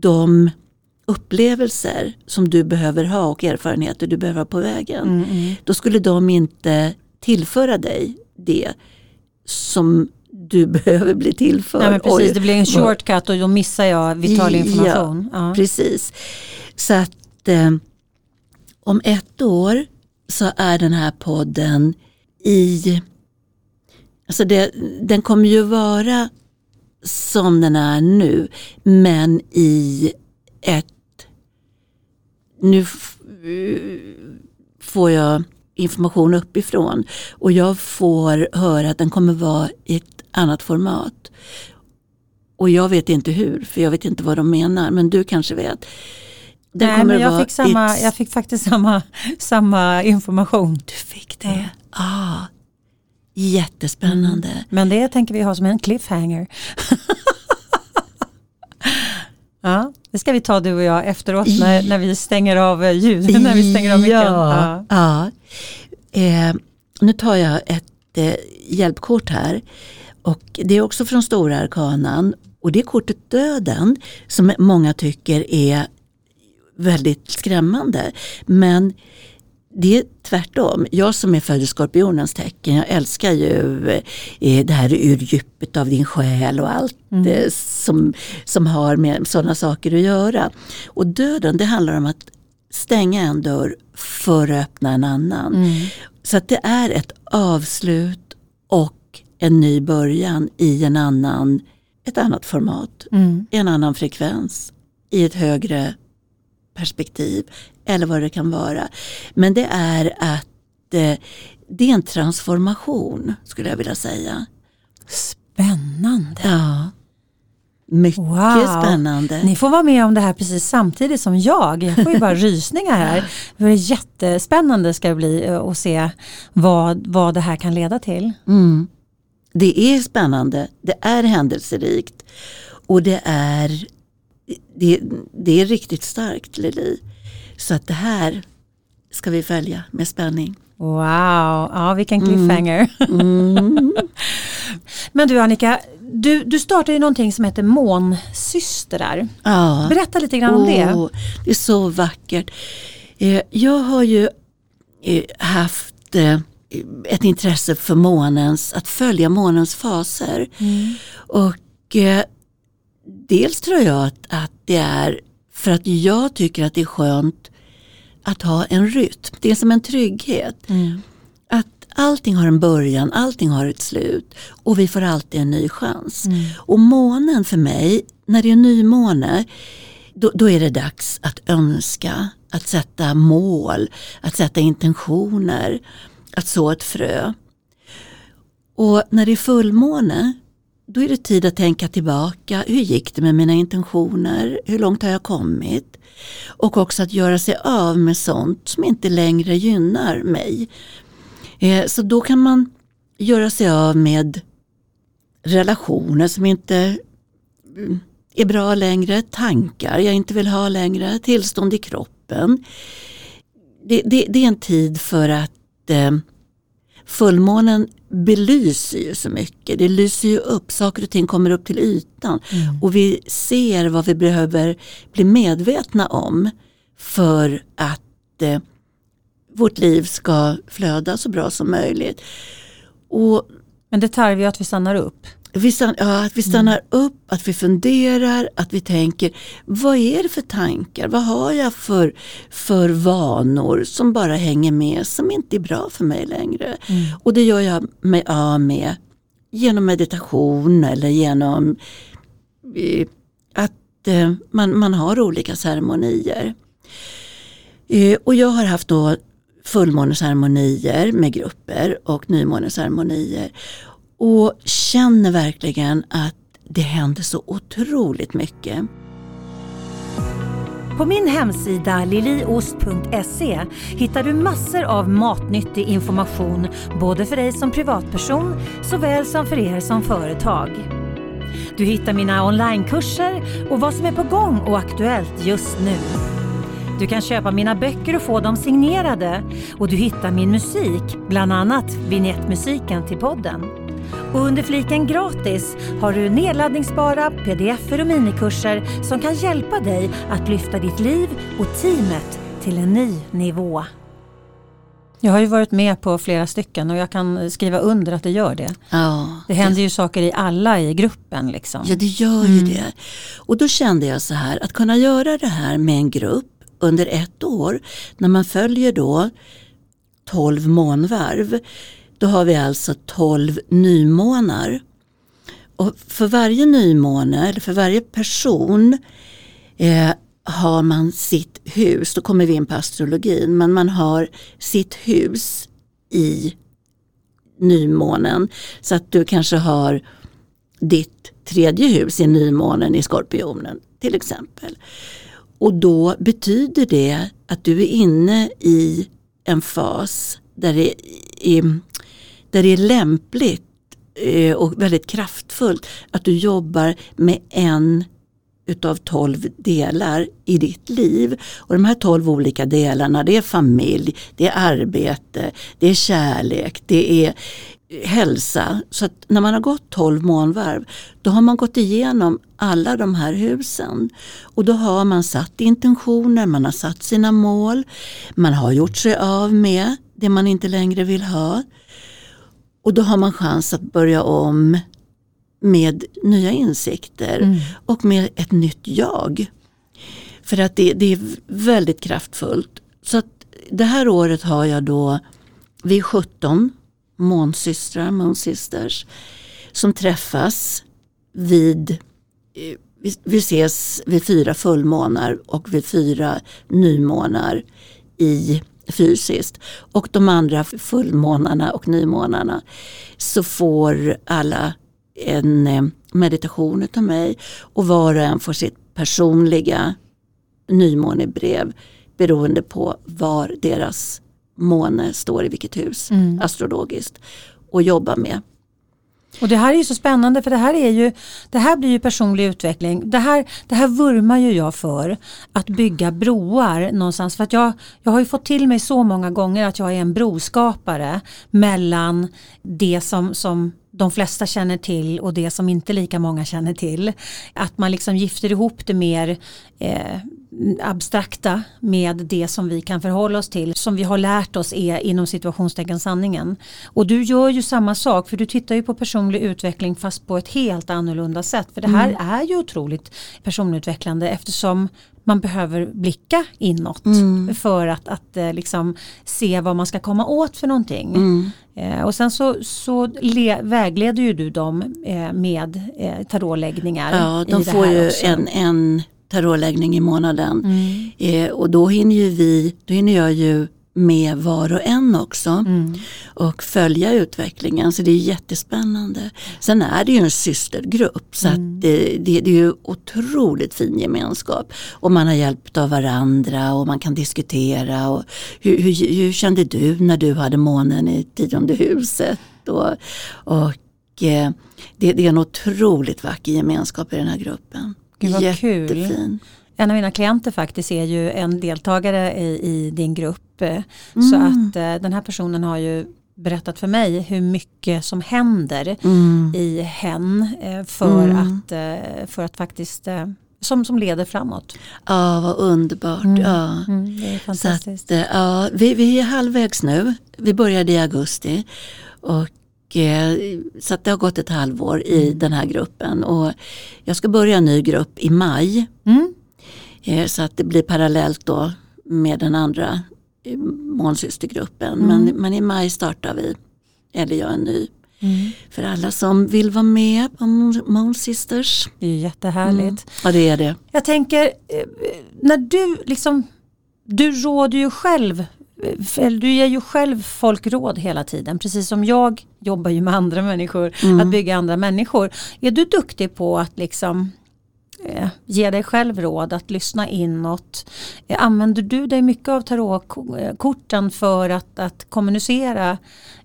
de upplevelser som du behöver ha och erfarenheter du behöver ha på vägen. Mm, Då skulle de inte tillföra dig det som du (laughs) behöver bli tillförd. Nej, precis, Oj, det blir en shortcut och då missar jag vital information. Ja, Ja. Precis. Så att eh, om ett år så är den här podden i... Alltså det, den kommer ju vara som den är nu men i ett... Nu f- får jag information uppifrån och jag får höra att den kommer vara i ett annat format. Och jag vet inte hur, för jag vet inte vad de menar, men du kanske vet. Den Nej, men jag fick, samma, ett- jag fick faktiskt samma, samma information. Du fick det? Ah, jättespännande. Men det tänker vi ha som en cliffhanger. (laughs) ja, det ska vi ta du och jag efteråt när, när vi stänger av eh, ljud. (laughs) när vi stänger av micken. Ja, ja. Eh, nu tar jag ett eh, hjälpkort här. Och det är också från Stora Arkanan. Och det är kortet Döden som många tycker är väldigt skrämmande. Men det är tvärtom. Jag som är född i skorpionens tecken, jag älskar ju eh, det här ur djupet av din själ och allt eh, som, som har med sådana saker att göra. Och döden, det handlar om att stänga en dörr för att öppna en annan. Så att det är ett avslut och en ny början i en annan, ett annat format, Mm. i en annan frekvens, i ett högre perspektiv eller vad det kan vara. Men det är att eh, det är en transformation skulle jag vilja säga. Spännande. Ja. Mycket Wow. spännande. Ni får vara med om det här precis samtidigt som jag. Jag får ju bara (laughs) rysningar här. Det är jättespännande ska det bli eh, att se vad, vad det här kan leda till. Mm. Det är spännande, det är händelserikt och det är, det, det är riktigt starkt Lili. Så att det här, ska vi följa med spänning. Wow, ja vilken cliffhanger. Mm. Mm. (laughs) Men du Annika, du, du startade ju någonting som heter Månsystrar. Ja. Berätta lite grann om det. Oh, det är så vackert. Eh, jag har ju eh, haft eh, ett intresse för månens, att följa månens faser. Mm. Och dels tror jag att, att det är för att jag tycker att det är skönt att ha en rytm. Det är som en trygghet. Mm. Att allting har en början, allting har ett slut och vi får alltid en ny chans. Mm. Och månen för mig, när det är nymåne, då, då är det dags att önska, att sätta mål, att sätta intentioner, att så ett frö. Och när det är fullmåne, då är det tid att tänka tillbaka. Hur gick det med mina intentioner? Hur långt har jag kommit? Och också att göra sig av med sånt som inte längre gynnar mig. Eh, så då kan man göra sig av med relationer som inte mm, är bra längre, tankar jag inte vill ha längre, tillstånd i kroppen. Det, det, det är en tid för att eh, fullmånen belyser ju så mycket. Det lyser ju upp, saker och ting kommer upp till ytan. Mm. Och vi ser vad vi behöver bli medvetna om för att eh, vårt liv ska flöda så bra som möjligt. Och, Men det tarvar ju att vi stannar upp. Vi stannar, ja, att vi stannar mm. upp, att vi funderar, att vi tänker vad är det för tankar, vad har jag för, för vanor som bara hänger med som inte är bra för mig längre. Mm. Och det gör jag mig av med genom meditation eller genom eh, att eh, man, man har olika ceremonier. Eh, och jag har haft då fullmåneceremonier med grupper och nymåneceremonier. Och känner verkligen att det händer så otroligt mycket. På min hemsida liliost.se hittar du massor av matnyttig information både för dig som privatperson såväl som för er som företag. Du hittar mina onlinekurser och vad som är på gång och aktuellt just nu. Du kan köpa mina böcker och få dem signerade och du hittar min musik, bland annat vignettmusiken till podden. Och under fliken gratis har du nedladdningsbara pdf och minikurser som kan hjälpa dig att lyfta ditt liv och teamet till en ny nivå. Jag har ju varit med på flera stycken och jag kan skriva under att det gör det. Ja, det händer ju saker i alla i gruppen. Liksom. Ja det gör ju mm. det. Och då kände jag så här att kunna göra det här med en grupp under ett år när man följer då 12 månvarv. Då har vi alltså 12 nymånar. Och för varje nymåne, eller för varje person, eh, har man sitt hus. Då kommer vi in på astrologin. Men man har sitt hus i nymånen. Så att du kanske har ditt tredje hus i nymånen i skorpionen till exempel. Och då betyder det att du är inne i en fas där det är, där det är lämpligt eh, och väldigt kraftfullt att du jobbar med en utav tolv delar i ditt liv. Och de här tolv olika delarna det är familj, det är arbete, det är kärlek, det är hälsa. Så att när man har gått 12 månvarv då har man gått igenom alla de här husen. Och då har man satt intentioner, man har satt sina mål, man har gjort sig av med det man inte längre vill ha. Och då har man chans att börja om med nya insikter mm. och med ett nytt jag. För att det, det är väldigt kraftfullt. Så att det här året har jag då, vi är 17 månsystrar, Moonsisters, som träffas vid eh, vi, vi ses vid fyra fullmånar och vid fyra nymånar i fysiskt. Och de andra fullmånarna och nymånarna så får alla en eh, meditation av mig och var och en får sitt personliga nymånebrev beroende på var deras måne står i vilket hus mm. astrologiskt och jobba med. Och det här är ju så spännande för det här, är ju, det här blir ju personlig utveckling. Det här, det här vurmar ju jag för, att bygga broar någonstans. För att jag, jag har ju fått till mig så många gånger att jag är en broskapare mellan det som, som de flesta känner till och det som inte lika många känner till. Att man liksom gifter ihop det mer eh, abstrakta med det som vi kan förhålla oss till. Som vi har lärt oss är inom situationstecken sanningen. Och du gör ju samma sak för du tittar ju på personlig utveckling fast på ett helt annorlunda sätt. För det här mm. är ju otroligt personutvecklande eftersom man behöver blicka inåt mm. för att, att eh, liksom se vad man ska komma åt för någonting. Mm. Eh, och sen så, så le, vägleder ju du dem eh, med eh, tarotläggningar. Ja, de får ju en, en tarotläggning i månaden. Mm. Eh, och då hinner ju vi, då hinner jag ju med var och en också mm. och följa utvecklingen så det är jättespännande. Sen är det ju en systergrupp så mm. det, det, det, är ju otroligt fin gemenskap och man har hjälpt av varandra och man kan diskutera. Och hur, hur, hur kände du när du hade månen i tionde huset? Och, och eh, det, det är en otroligt vacker gemenskap i den här gruppen. Gud vad Jättefin. kul. En av mina klienter faktiskt är ju en deltagare i, i din grupp. Mm. Så att eh, den här personen har ju berättat för mig hur mycket som händer mm. i hen eh, för, mm. att, eh, för att faktiskt eh, som, som leder framåt. Ja, vad underbart. Mm. Ja. Mm, det är fantastiskt. Att, eh, ja, vi, vi är halvvägs nu. Vi började i augusti. Och Eh, så det har gått ett halvår i mm. den här gruppen och jag ska börja en ny grupp i maj. Mm. Eh, så att det blir parallellt då med den andra eh, månsystergruppen. Mm. Men, men i maj startar vi, eller jag en ny. Mm. För alla som vill vara med på Månsisters. Det är jättehärligt. Mm. Ja det är det. Jag tänker, när du liksom, du råder ju själv du ger ju själv folk råd hela tiden, precis som jag jobbar ju med andra människor, mm. att bygga andra människor. Är du duktig på att liksom eh, ge dig själv råd, att lyssna inåt? Eh, använder du dig mycket av tarotkorten för att, att kommunicera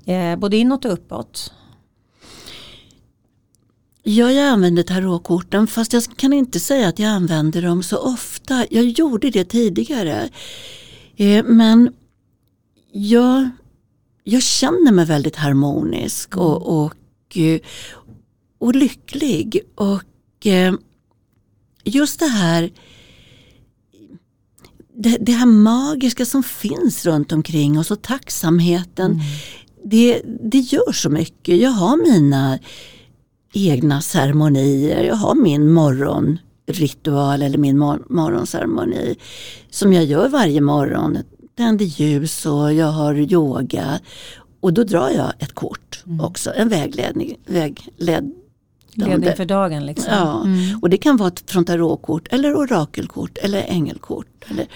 eh, både inåt och uppåt? Ja, jag använder tarotkorten fast jag kan inte säga att jag använder dem så ofta. Jag gjorde det tidigare. Men jag, jag känner mig väldigt harmonisk och, mm. och, eh, och lycklig. Och eh, just det här det, det, här magiska som finns runt omkring oss och tacksamheten. Mm. Det, det gör så mycket. Jag har mina egna ceremonier. Jag har min morgonritual eller min mor morgonceremoni som jag gör varje morgon tänder ljus och jag har yoga. Och då drar jag ett kort mm. också, en vägledning. Vägled, Ledning för dagen liksom. Ja, mm. och det kan vara ett från tarotkort eller orakelkort eller ängelkort. Eller,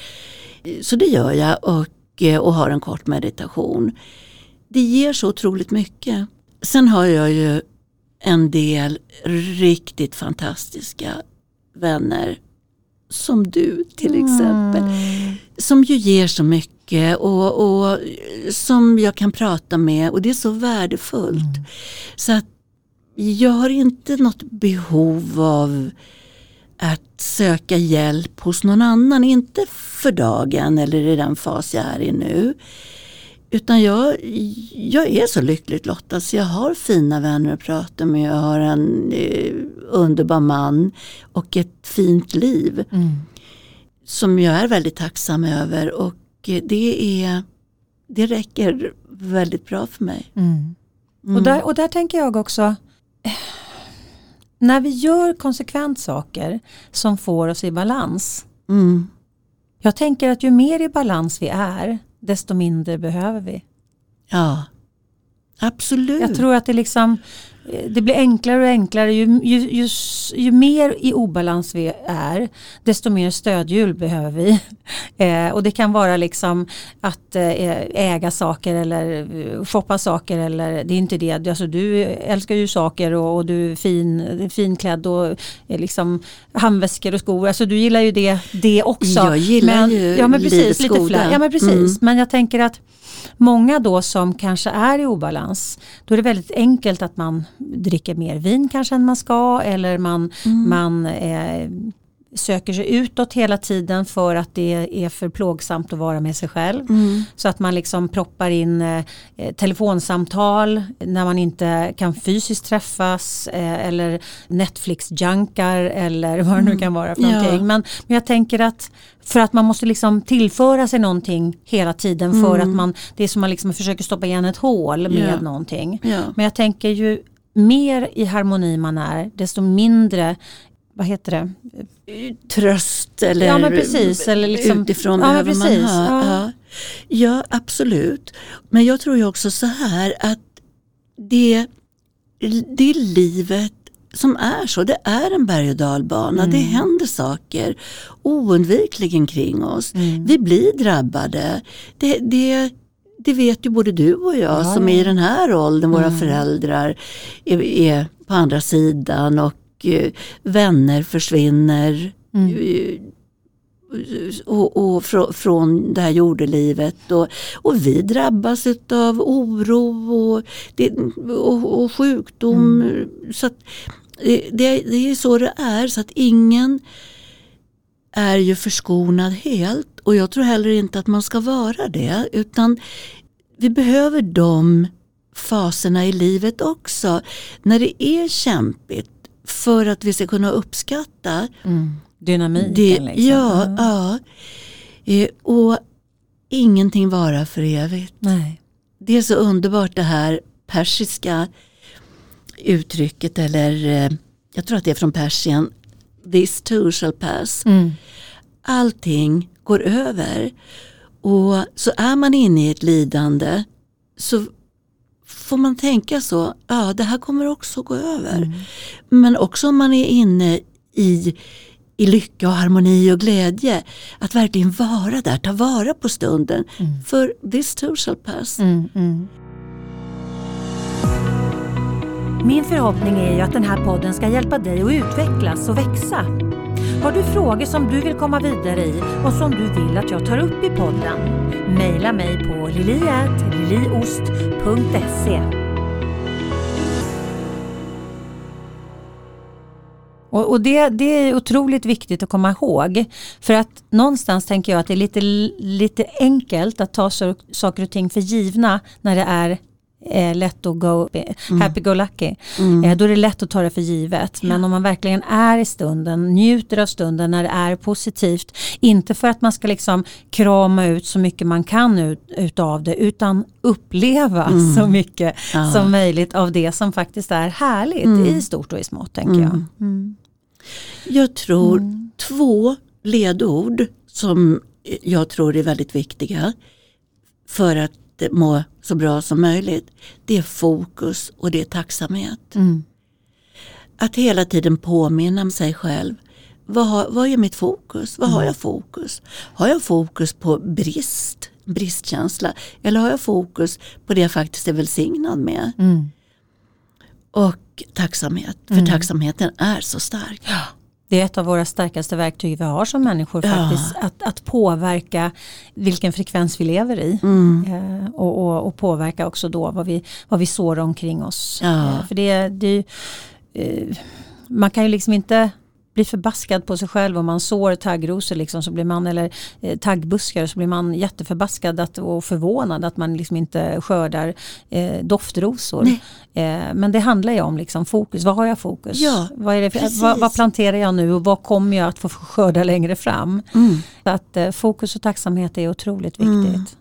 så det gör jag och, och har en kort meditation. Det ger så otroligt mycket. Sen har jag ju en del riktigt fantastiska vänner som du till exempel. Mm. Som ju ger så mycket och, och, som jag kan prata med och det är så värdefullt. Mm. Så att jag har inte något behov av att söka hjälp hos någon annan. Inte för dagen eller i den fas jag är i nu. Utan jag, jag är så lyckligt lottad så jag har fina vänner att prata med. Jag har en eh, underbar man och ett fint liv. Mm. Som jag är väldigt tacksam över och det, är, det räcker väldigt bra för mig. Mm. Mm. Och, där, och där tänker jag också när vi gör konsekvent saker som får oss i balans. Mm. Jag tänker att ju mer i balans vi är desto mindre behöver vi. Ja, absolut. Jag tror att det liksom det blir enklare och enklare. Ju, ju, ju, ju, mer i obalans vi är, desto mer stödhjul behöver vi. (laughs) Eh, och det kan vara liksom att eh, äga saker eller eh, shoppa saker. Eller, det är inte det. Alltså, du älskar ju saker och, och du är fin, finklädd och eh, liksom handväskor och skor. Alltså, du gillar ju det, det också. Jag gillar men, ju ja, men precis, lite goda. Ja men precis. Mm. Men jag tänker att många då som kanske är i obalans, då är det väldigt enkelt att man dricker mer vin kanske än man ska eller man, Mm. man eh, söker sig utåt hela tiden för att det är för plågsamt att vara med sig själv. Mm. Så att man liksom proppar in eh, eh, telefonsamtal när man inte kan fysiskt träffas eh, eller Netflix-junkar eller vad det nu kan vara för Ja. någonting. Men, men jag tänker att för att man måste liksom tillföra sig någonting hela tiden för att man, det är som man liksom försöker stoppa igen ett hål med Ja. någonting. Ja. Men jag tänker ju mer i harmoni man är desto mindre vad heter det? Tröst eller, Ja, men precis, eller liksom- utifrån Ja, behöver precis, man ha. ja. Ja. absolut. Men jag tror ju också så här att det, det livet som är så. Det är en berg och dalbana. Det Mm. händer saker oundvikligen kring oss. Mm. Vi blir drabbade. Det, det, det vet ju både du och jag Ja, som är i den här åldern, våra Mm. föräldrar är, är på andra sidan och eh, vänner försvinner Mm. eh, och, och frå, från det här jordelivet. Och, och vi drabbas av oro och, det, och, och sjukdom. Så att, eh, det, det är så det är. Så att ingen är ju förskonad helt. Och jag tror heller inte att man ska vara det. Utan vi behöver de faserna i livet också. När det är kämpigt. För att vi ska kunna uppskatta Mm. Dynamiken det, liksom. ja, Mm. ja. Eh, och ingenting varar för evigt. Nej. Det är så underbart det här persiska uttrycket eller eh, jag tror att det är från Persien. This too shall pass. Mm. Allting går över. Och så är man inne i ett lidande så får man tänka så, ja det här kommer också gå över. Mm. Men också om man är inne i, i lycka och harmoni och glädje. Att verkligen vara där, ta vara på stunden. För this too shall pass. Mm, min förhoppning är ju att den här podden ska hjälpa dig att utvecklas och växa. Har du frågor som du vill komma vidare i och som du vill att jag tar upp i podden? Mejla mig på liliat.liliost.se Och, och det, det är otroligt viktigt att komma ihåg. För att någonstans tänker jag att det är lite, lite enkelt att ta saker och ting för givna när det är eh, lätt att go, happy go lucky. Eh, då är det lätt att ta det för givet. Men om man verkligen är i stunden, njuter av stunden när det är positivt. Inte för att man ska liksom krama ut så mycket man kan ut, utav det utan uppleva så mycket Ja. som möjligt av det som faktiskt är härligt i stort och i smått tänker jag. Jag tror två ledord som jag tror är väldigt viktiga för att må så bra som möjligt. Det är fokus och det är tacksamhet. Mm. Att hela tiden påminna sig själv. Vad, har, vad är mitt fokus? Vad har jag fokus? Har jag fokus på brist, bristkänsla? Eller har jag fokus på det jag faktiskt är välsignad med? Mm. Och tacksamhet, för tacksamheten är så stark. Det är ett av våra starkaste verktyg vi har som människor Ja. faktiskt. Att, att påverka vilken frekvens vi lever i. Mm. Eh, och, och, och påverka också då vad vi, vad vi sår omkring oss. Ja. Eh, för det, det är ju, eh, man kan ju liksom inte bli förbaskad på sig själv om man sår taggrosor liksom, så blir man, eller eh, taggbuskar så blir man jätteförbaskad att, och förvånad att man liksom inte skördar eh, doftrosor. Eh, men det handlar ju om liksom, fokus, vad har jag fokus? Ja, vad, är det för, vad, vad planterar jag nu och vad kommer jag att få skörda längre fram? Mm. Så att eh, fokus och tacksamhet är otroligt viktigt.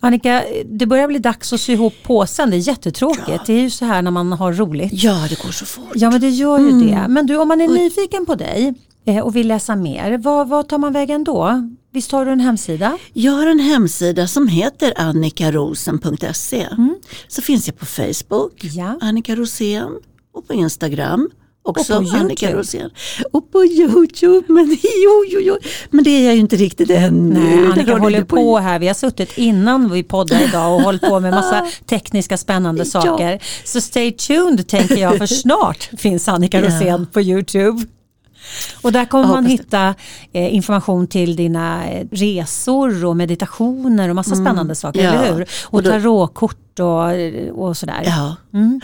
Annika, det börjar bli dags att sy ihop påsen. Det är jättetråkigt. Det är ju så här när man har roligt. Ja, det går så fort. Ja, men det gör ju Mm. det. Men du, om man är nyfiken på dig eh, och vill läsa mer, vad, vad tar man vägen då? Visst har du en hemsida? Jag har en hemsida som heter annikarosen.se. Så finns jag på Facebook, Ja. Annika Rosén och på Instagram. Också Och på. Annika Rosén. Och på Youtube. Men, (laughs) jo, jo, jo. men det är jag ju inte riktigt än. Nej, Annika håller du på här. Vi har suttit innan vi poddar idag och hållit på med massa (laughs) tekniska spännande Ja. saker. Så stay tuned tänker jag för (laughs) snart finns Annika Ja. Rosén på Youtube. Och där kommer man hitta eh, information till dina eh, resor och meditationer och massa spännande saker, Mm. Ja. eller hur? Och, Och då- tarotkort och, och sådär. Ja. Mm.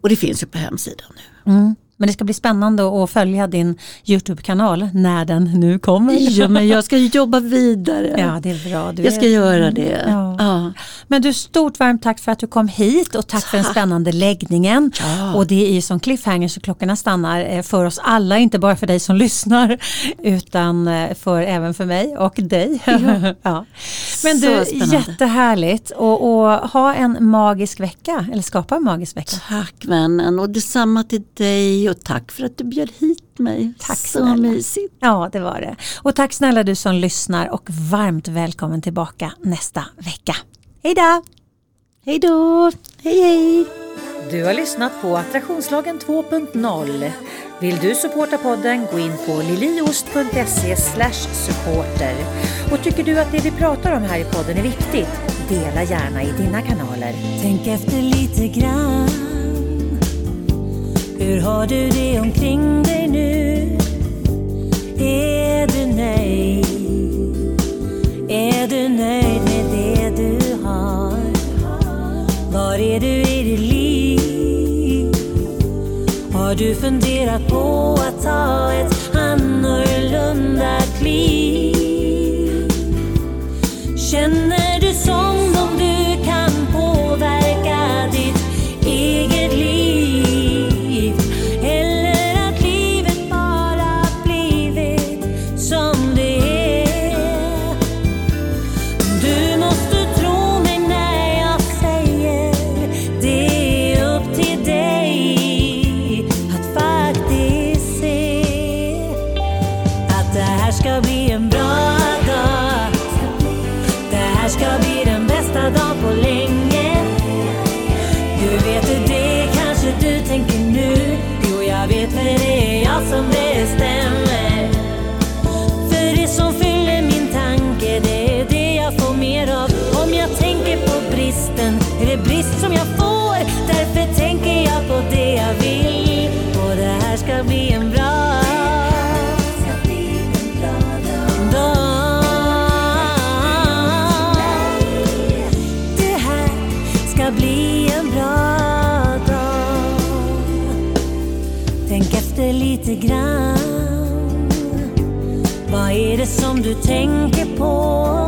Och det finns ju på hemsidan nu. Mm. Men det ska bli spännande att följa din Youtube-kanal när den nu kommer. Ja, men jag ska jobba vidare. Ja, det är bra. Du jag ska är... göra det. Ja. Ja. Men du, stort varmt tack för att du kom hit och tack, för den spännande läggningen. Ja. Och det är ju som cliffhanger så klockorna stannar eh, för oss alla, inte bara för dig som lyssnar utan eh, för även för mig och dig. Ja. (laughs) ja. Men du, jättehärligt och, och ha en magisk vecka, eller skapa en magisk vecka. Tack vännen och detsamma till dig och tack för att du bjöd hit mig. Tack Så snälla. mysigt. Ja, det var det. Och tack snälla du som lyssnar och varmt välkommen tillbaka nästa vecka. Hej då! Hej då! Hej hej! Du har lyssnat på Attraktionslagen 2.0. Vill du supporta podden, gå in på liliost.se supporter. Och tycker du att det vi pratar om här i podden är viktigt, dela gärna i dina kanaler. Tänk efter lite grann. Hur har du det omkring dig nu? Är du nöjd? Är du nöjd med det du har? Var är du i ditt liv? Har du funderat på att ta ett annorlunda kliv? Känner du som grann. Vad är det som du tänker på